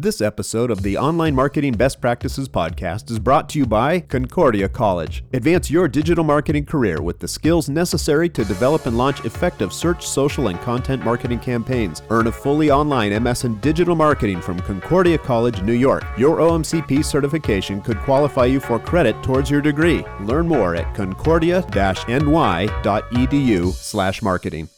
This episode of the Online Marketing Best Practices podcast is brought to you by Concordia College. Advance your digital marketing career with the skills necessary to develop and launch effective search, social, and content marketing campaigns. Earn a fully online MS in digital marketing from Concordia College, New York. Your OMCP certification could qualify you for credit towards your degree. Learn more at concordia-ny.edu/marketing.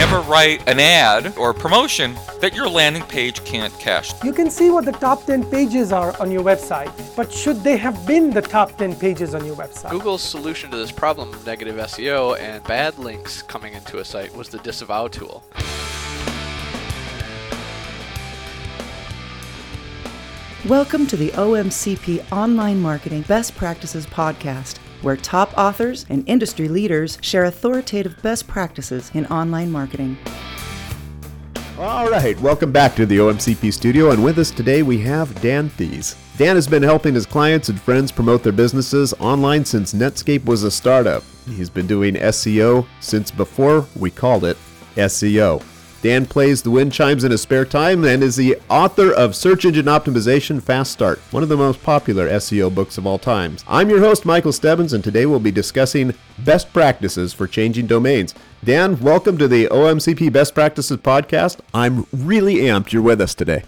Never write an ad or promotion that your landing page can't cash. You can see what the top 10 pages are on your website, but should they have been the top 10 pages on your website? Google's solution to this problem of negative SEO and bad links coming into a site was the disavow tool. Welcome to the OMCP Online Marketing Best Practices Podcast, where top authors and industry leaders share authoritative best practices in online marketing. All right, welcome back to the OMCP studio, and with us today we have Dan Thies. Dan has been helping his clients and friends promote their businesses online since Netscape was a startup. He's been doing SEO since before we called it SEO. Dan plays the wind chimes in his spare time and is the author of Search Engine Optimization Fast Start, one of the most popular SEO books of all times. I'm your host, Michael Stebbins, and today we'll be discussing best practices for changing domains. Dan, welcome to the OMCP Best Practices podcast. I'm really amped you're with us today.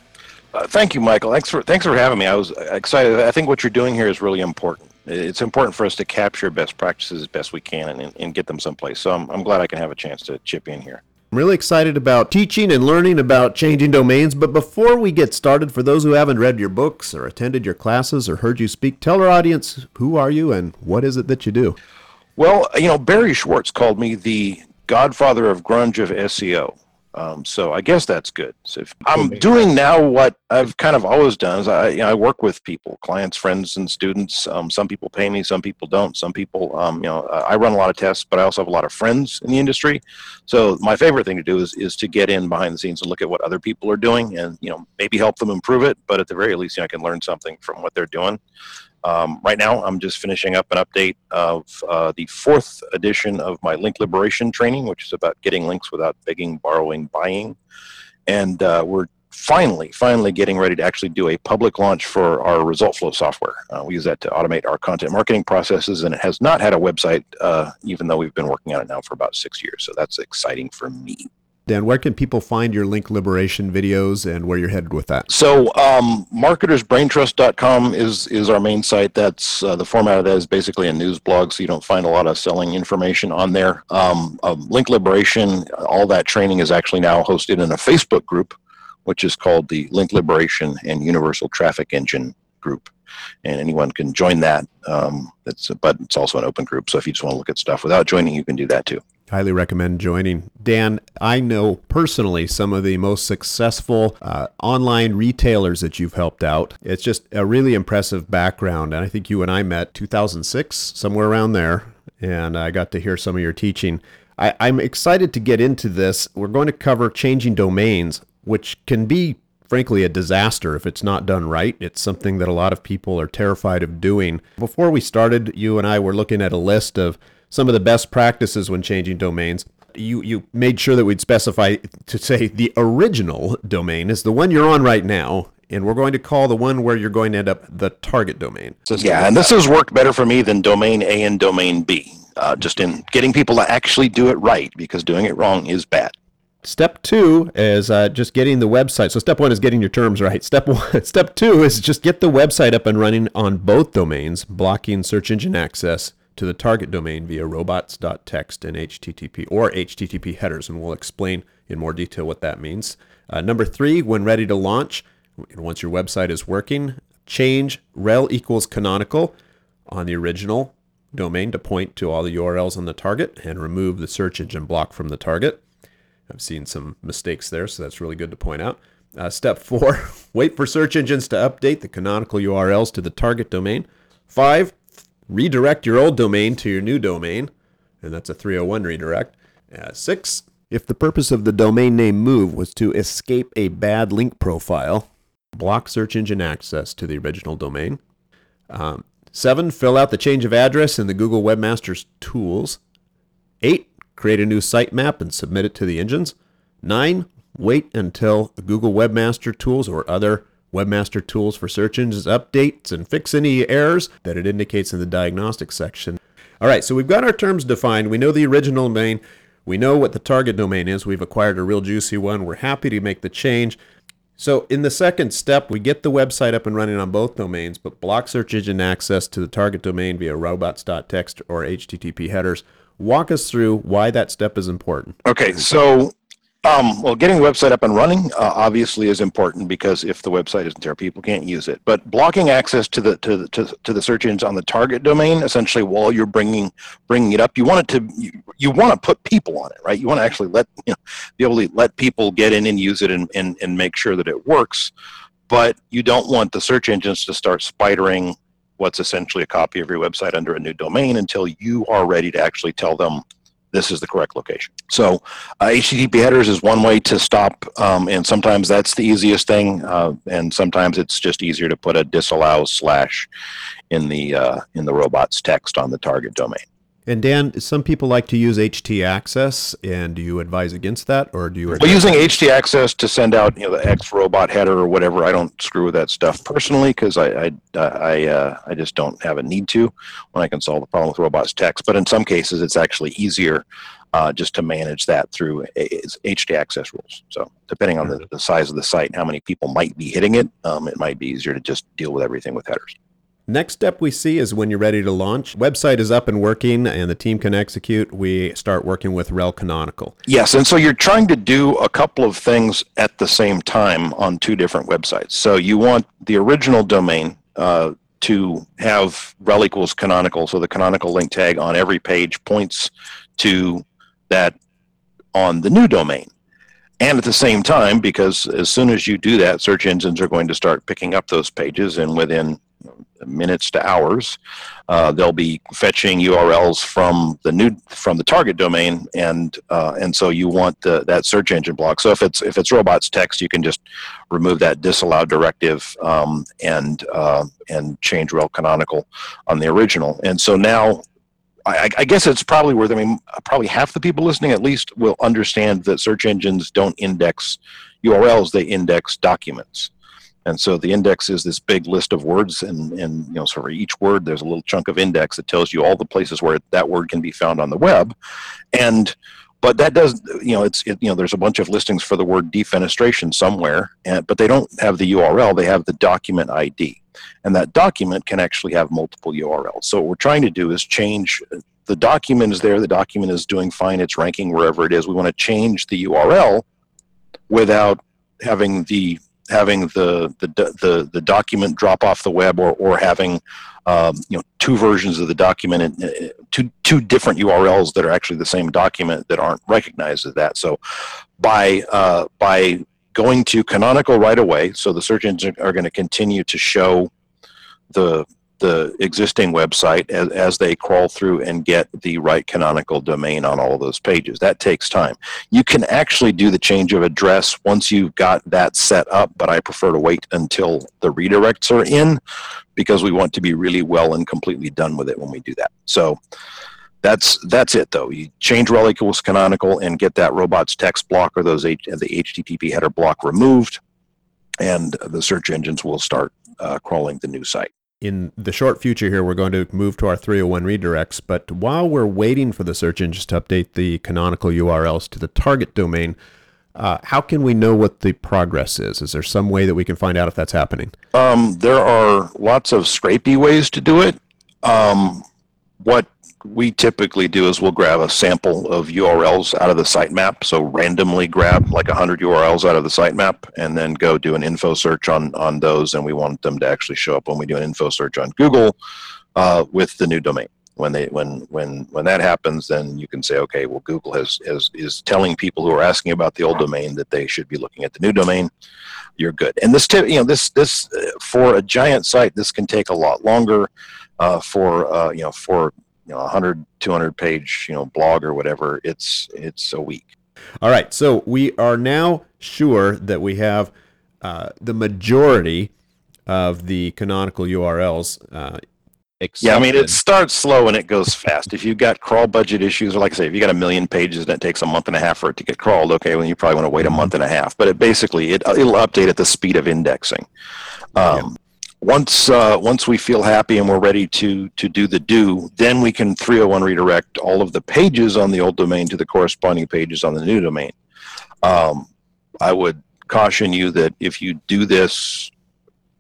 Uh, thank you, Michael. Thanks for thanks for having me. I was excited. I think what you're doing here is really important. It's important for us to capture best practices as best we can and, and get them someplace. So I'm, I'm glad I can have a chance to chip in here. I'm really excited about teaching and learning about changing domains. But before we get started, for those who haven't read your books or attended your classes or heard you speak, tell our audience who are you and what is it that you do? Well, you know, Barry Schwartz called me the godfather of grunge of SEO. Um, so I guess that's good. So if I'm doing now what I've kind of always done is I, you know, I work with people, clients, friends, and students. Um, some people pay me, some people don't. Some people, um, you know, I run a lot of tests, but I also have a lot of friends in the industry. So my favorite thing to do is is to get in behind the scenes and look at what other people are doing, and you know, maybe help them improve it. But at the very least, you know, I can learn something from what they're doing. Um, right now, I'm just finishing up an update of uh, the fourth edition of my link liberation training, which is about getting links without begging, borrowing, buying. And uh, we're finally, finally getting ready to actually do a public launch for our result flow software. Uh, we use that to automate our content marketing processes, and it has not had a website, uh, even though we've been working on it now for about six years. So that's exciting for me. Dan, where can people find your link liberation videos and where you're headed with that? So, um, marketersbraintrust.com is is our main site. That's uh, the format of that is basically a news blog, so you don't find a lot of selling information on there. Um, um, link liberation, all that training is actually now hosted in a Facebook group, which is called the Link Liberation and Universal Traffic Engine group and anyone can join that. Um, it's but it's also an open group, so if you just want to look at stuff without joining, you can do that too. Highly recommend joining. Dan, I know personally some of the most successful uh, online retailers that you've helped out. It's just a really impressive background, and I think you and I met 2006 somewhere around there, and I got to hear some of your teaching. I, I'm excited to get into this. We're going to cover changing domains, which can be frankly a disaster if it's not done right. It's something that a lot of people are terrified of doing. Before we started, you and I were looking at a list of some of the best practices when changing domains. You you made sure that we'd specify to say the original domain is the one you're on right now, and we're going to call the one where you're going to end up the target domain. So yeah, and this has worked better for me than domain A and domain B. Uh, just in getting people to actually do it right, because doing it wrong is bad. Step two is uh, just getting the website. So step one is getting your terms right. Step one, step two is just get the website up and running on both domains, blocking search engine access to the target domain via robots.txt and HTTP or HTTP headers, and we'll explain in more detail what that means. Uh, number three, when ready to launch, once your website is working, change rel equals canonical on the original domain to point to all the URLs on the target and remove the search engine block from the target. I've seen some mistakes there, so that's really good to point out. Uh, step four, wait for search engines to update the canonical URLs to the target domain. Five, redirect your old domain to your new domain, and that's a 301 redirect. Uh, six, if the purpose of the domain name move was to escape a bad link profile, block search engine access to the original domain. Um, seven, fill out the change of address in the Google Webmasters tools. Eight, create a new sitemap and submit it to the engines. Nine, wait until Google Webmaster Tools or other Webmaster Tools for search engines updates and fix any errors that it indicates in the diagnostics section. All right, so we've got our terms defined. We know the original domain. We know what the target domain is. We've acquired a real juicy one. We're happy to make the change. So in the second step, we get the website up and running on both domains, but block search engine access to the target domain via robots.txt or HTTP headers. Walk us through why that step is important. Okay, so um, well, getting the website up and running uh, obviously is important because if the website isn't there, people can't use it. But blocking access to the to the, to, to the search engines on the target domain, essentially, while you're bringing bringing it up, you want it to you, you want to put people on it, right? You want to actually let you know be able to let people get in and use it and, and and make sure that it works. But you don't want the search engines to start spidering what's essentially a copy of your website under a new domain until you are ready to actually tell them this is the correct location. So uh, HTTP headers is one way to stop, um, and sometimes that's the easiest thing, uh, and sometimes it's just easier to put a disallow slash in the uh, in the robots text on the target domain. And Dan, some people like to use HT access, and do you advise against that, or do you? Well, using HT access to send out you know the X robot header or whatever, I don't screw with that stuff personally because I I I, uh, I just don't have a need to when I can solve the problem with robots text. But in some cases, it's actually easier uh, just to manage that through HT access rules. So depending on the, the size of the site and how many people might be hitting it, um, it might be easier to just deal with everything with headers. Next step we see is when you're ready to launch. Website is up and working and the team can execute. We start working with Rel Canonical. Yes, and so you're trying to do a couple of things at the same time on two different websites. So you want the original domain uh, to have rel equals canonical, so the canonical link tag on every page points to that on the new domain. And at the same time, because as soon as you do that, search engines are going to start picking up those pages, and within minutes to hours. Uh, they'll be fetching URLs from the new from the target domain, and uh, and so you want the, that search engine block. So if it's if it's robots text, you can just remove that disallow directive um, and uh, and change rel canonical on the original. And so now I, I, guess it's probably worth. I mean, probably half the people listening, at least, will understand that search engines don't index URLs; they index documents. And so the index is this big list of words, and, and you know, so for each word, there's a little chunk of index that tells you all the places where that word can be found on the web. And but that does, you know, it's it, you know, there's a bunch of listings for the word defenestration somewhere, and but they don't have the URL; they have the document ID, and that document can actually have multiple URLs. So what we're trying to do is change. Uh, the document is there. The document is doing fine. It's ranking wherever it is. We want to change the URL without having the having the the the, the document drop off the web or or having um, you know two versions of the document and two two different URLs that are actually the same document that aren't recognized as that. So by uh, by going to canonical right away, so the search engines are going to continue to show the the existing website as, as they crawl through and get the right canonical domain on all those pages. That takes time. You can actually do the change of address once you've got that set up, but I prefer to wait until the redirects are in because we want to be really well and completely done with it when we do that. So that's that's it though. You change rel equals canonical and get that robots text block or those H, the HTTP header block removed, and the search engines will start uh, crawling the new site in the short future here, we're going to move to our 301 redirects. But while we're waiting for the search engines to update the canonical URLs to the target domain, uh, how can we know what the progress is? Is there some way that we can find out if that's happening? Um, there are lots of scrapey ways to do it. Um, what we typically do is we'll grab a sample of URLs out of the sitemap. So randomly grab like 100 URLs out of the sitemap and then go do an info search on, on those. And we want them to actually show up when we do an info search on Google uh, with the new domain. When they when when when that happens, then you can say, okay, well, Google has, has is telling people who are asking about the old domain that they should be looking at the new domain. You're good. And this, tip, you know, this this uh, for a giant site, this can take a lot longer. Uh, for uh, you know for you know 100 200 page you know blog or whatever it's it's a week all right so we are now sure that we have uh, the majority of the canonical urls uh, Yeah, I mean, it starts slow and it goes fast. If you've got crawl budget issues, or like I say, if you've got a million pages and it takes a month and a half for it to get crawled, okay, well, you probably want to wait a month and a half. But it basically it it'll update at the speed of indexing. Um, Once uh, once we feel happy and we're ready to to do the do, then we can 301 redirect all of the pages on the old domain to the corresponding pages on the new domain. Um, I would caution you that if you do this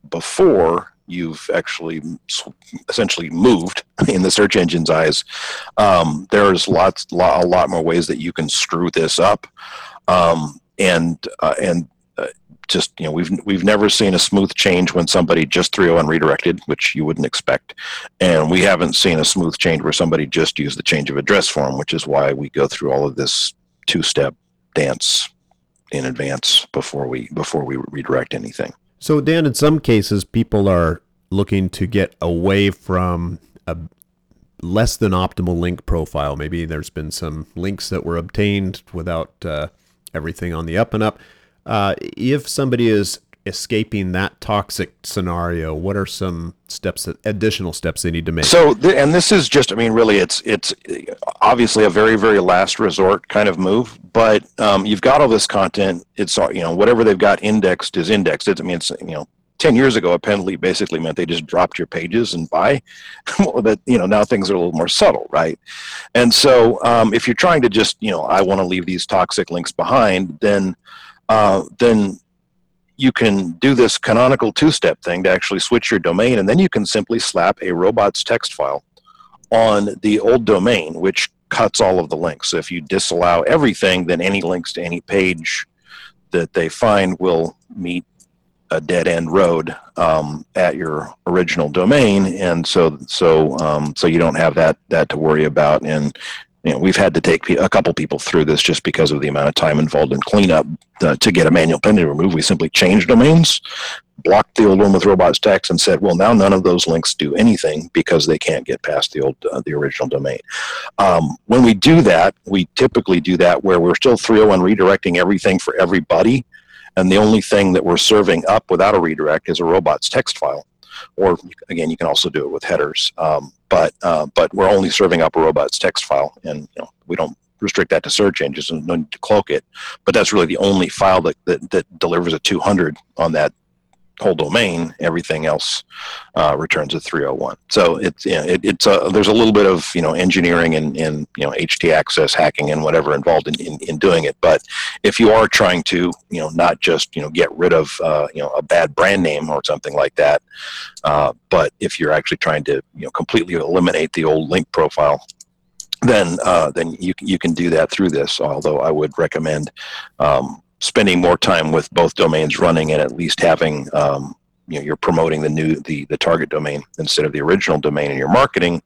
before you've actually essentially moved in the search engine's eyes. Um, there's lots, lot, a lot more ways that you can screw this up, um, and uh, and just you know we've we've never seen a smooth change when somebody just 301 redirected, which you wouldn't expect, and we haven't seen a smooth change where somebody just used the change of address form, which is why we go through all of this two-step dance in advance before we before we redirect anything. So, Dan, in some cases, people are looking to get away from a less than optimal link profile. Maybe there's been some links that were obtained without uh, everything on the up and up. Uh, if somebody is escaping that toxic scenario, what are some steps, that, additional steps they need to make? So, and this is just, I mean, really, it's it's obviously a very, very last resort kind of move. But um, you've got all this content. It's all- you know whatever they've got indexed is indexed. It's, I mean, it's you know. 10 years ago, a penalty basically meant they just dropped your pages and bye. that, you know, now things are a little more subtle, right? And so um, if you're trying to just, you know, I want to leave these toxic links behind, then, uh, then you can do this canonical two-step thing to actually switch your domain, and then you can simply slap a robots text file on the old domain, which cuts all of the links. So if you disallow everything, then any links to any page that they find will meet a dead end road um, at your original domain, and so so um, so you don't have that that to worry about. And you know, we've had to take a couple people through this just because of the amount of time involved in cleanup uh, to get a manual pending remove. We simply changed domains, blocked the old one with robots text, and said, well, now none of those links do anything because they can't get past the old uh, the original domain. Um, when we do that, we typically do that where we're still 301 redirecting everything for everybody, and the only thing that we're serving up without a redirect is a robots text file. Or again, you can also do it with headers, um, but uh, but we're only serving up a robots text file, and you know we don't restrict that to search engines and no need to cloak it. But that's really the only file that that, that delivers a 200 on that whole domain. Everything else uh, returns a 301. So it's you know, it, it's a, there's a little bit of you know engineering and, and you know HT access hacking and whatever involved in, in, in doing it. But if you are trying to you know not just you know get rid of uh, you know a bad brand name or something like that, uh, but if you're actually trying to you know completely eliminate the old link profile. Then, uh, then you you can do that through this. Although I would recommend um, spending more time with both domains running and at least having um, you know you're promoting the new the the target domain instead of the original domain in your marketing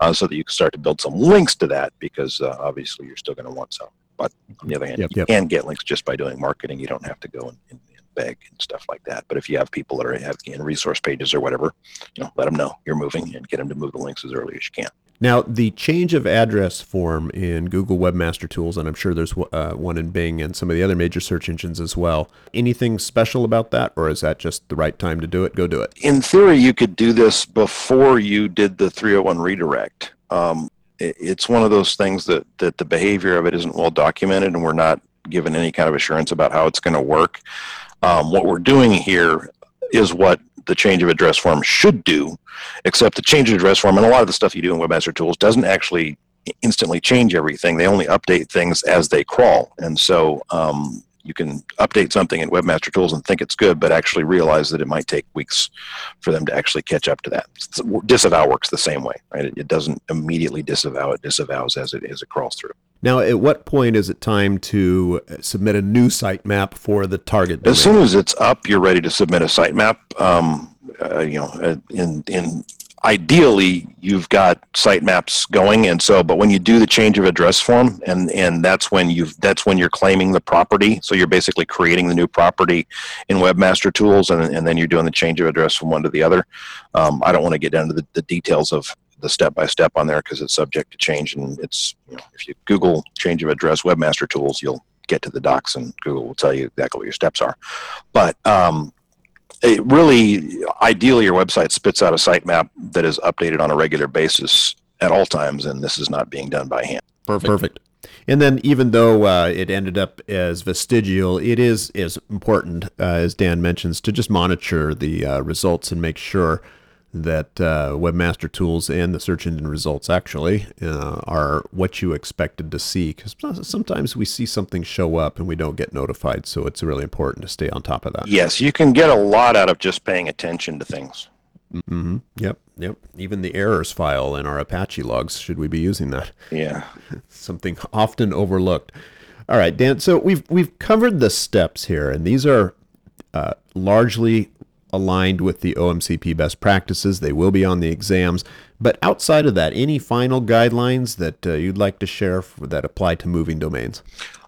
uh, so that you can start to build some links to that because uh, obviously you're still going to want some. But on the other hand Yep, you yep. can get links just by doing marketing. You don't have to go and, and, and beg and stuff like that. But if you have people that are have in resource pages or whatever you know let them know you're moving and get them to move the links as early as you can Now, the change of address form in Google Webmaster Tools, and I'm sure there's uh, one in Bing and some of the other major search engines as well. Anything special about that, or is that just the right time to do it? Go do it. in theory, you could do this before you did the 301 redirect. Um, it's one of those things that, that the behavior of it isn't well documented, and we're not given any kind of assurance about how it's going to work. Um, what we're doing here is what the change of address form should do, except the change of address form and a lot of the stuff you do in Webmaster Tools doesn't actually instantly change everything. They only update things as they crawl, and so um, you can update something in Webmaster Tools and think it's good, but actually realize that it might take weeks for them to actually catch up to that. So disavow works the same way, right? It, it doesn't immediately disavow; it disavows as it as it crawls through. Now, at what point is it time to uh, submit a new sitemap for the target domain? As soon as it's up, you're ready to submit a sitemap. Um, uh, you know, uh, in in ideally, you've got sitemaps going, and so, but when you do the change of address form, and and that's when you've that's when you're claiming the property. So you're basically creating the new property in Webmaster Tools, and and then you're doing the change of address from one to the other. Um, I don't want to get down to the, the details of the step by step on there because it's subject to change, and it's you know, if you Google change of address Webmaster Tools, you'll get to the docs, and Google will tell you exactly what your steps are. But um, it really, ideally, your website spits out a sitemap that is updated on a regular basis at all times, and this is not being done by hand. Perfect. Perfect. And then, even though uh, it ended up as vestigial, it is is important, uh, as Dan mentions, to just monitor the uh, results and make sure that uh, Webmaster Tools and the search engine results actually uh, are what you expected to see. Because sometimes we see something show up and we don't get notified, so it's really important to stay on top of that. Yes, you can get a lot out of just paying attention to things. Mm-hmm. Yep. Yep. Even the errors file in our Apache logs. Should we be using that? Yeah. Something often overlooked. All right, Dan. So we've we've covered the steps here, and these are uh, largely aligned with the OMCP best practices. They will be on the exams. But outside of that, any final guidelines that uh, you'd like to share that apply to moving domains?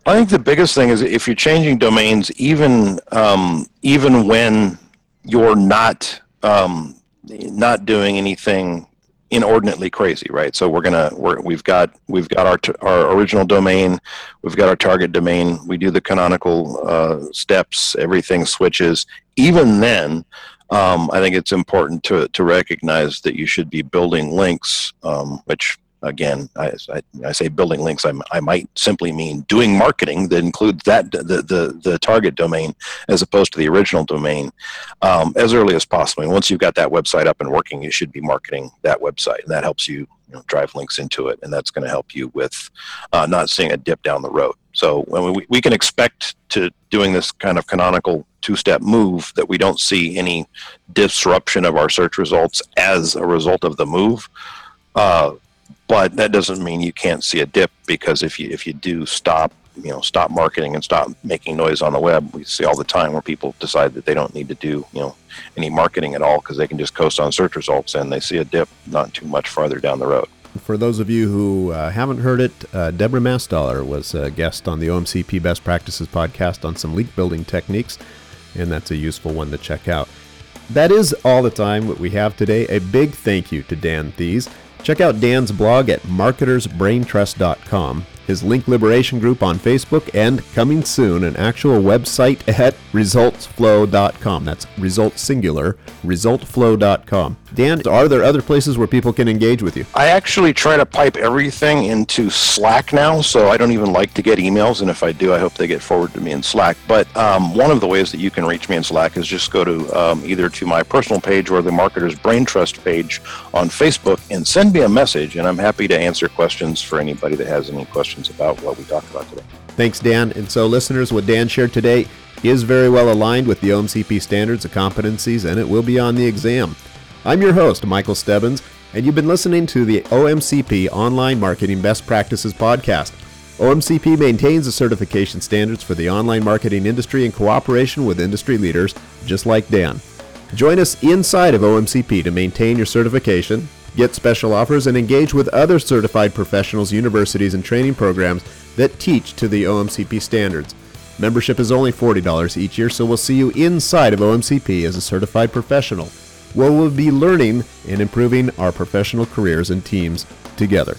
I think the biggest thing is if you're changing domains, even um, even when you're not um, not doing anything inordinately crazy, right? So we're gonna we're, we've got we've got our our original domain, we've got our target domain. We do the canonical uh, steps. Everything switches. Even then, um, I think it's important to to recognize that you should be building links, um, which again, I, I, I, say building links, I'm, I might simply mean doing marketing that includes that the, the, the target domain as opposed to the original domain um, as early as possible. And once you've got that website up and working, you should be marketing that website, and that helps you, you know, drive links into it, and that's going to help you with uh, not seeing a dip down the road. So we, we can expect to doing this kind of canonical two-step move that we don't see any disruption of our search results as a result of the move. Uh, but that doesn't mean you can't see a dip because if you if you do stop you know stop marketing and stop making noise on the web we see all the time where people decide that they don't need to do you know any marketing at all because they can just coast on search results and they see a dip not too much farther down the road for those of you who uh, haven't heard it, uh, Debra Mastaler was a guest on the OMCP Best Practices podcast on some link building techniques, and that's a useful one to check out. That is all the time that we have today. A big thank you to Dan Thies. Check out Dan's blog at marketersbraintrust.com his link liberation group on Facebook, and coming soon, an actual website at resultsflow.com. That's result singular, resultflow.com. Dan, are there other places where people can engage with you? I actually try to pipe everything into Slack now, so I don't even like to get emails, and if I do, I hope they get forwarded to me in Slack. But um, one of the ways that you can reach me in Slack is just go to um, either to my personal page or the Marketer's Brain Trust page on Facebook and send me a message, and I'm happy to answer questions for anybody that has any questions about what we talked about today. Thanks, Dan. And so, listeners, what Dan shared today is very well aligned with the OMCP standards, the competencies, and it will be on the exam. I'm your host, Michael Stebbins, and you've been listening to the OMCP Online Marketing Best Practices Podcast. OMCP maintains the certification standards for the online marketing industry in cooperation with industry leaders just like Dan. Join us inside of OMCP to maintain your certification, Get special offers and engage with other certified professionals, universities, and training programs that teach to the OMCP standards. Membership is only $40 each year, so we'll see you inside of OMCP as a certified professional, where we'll be learning and improving our professional careers and teams together.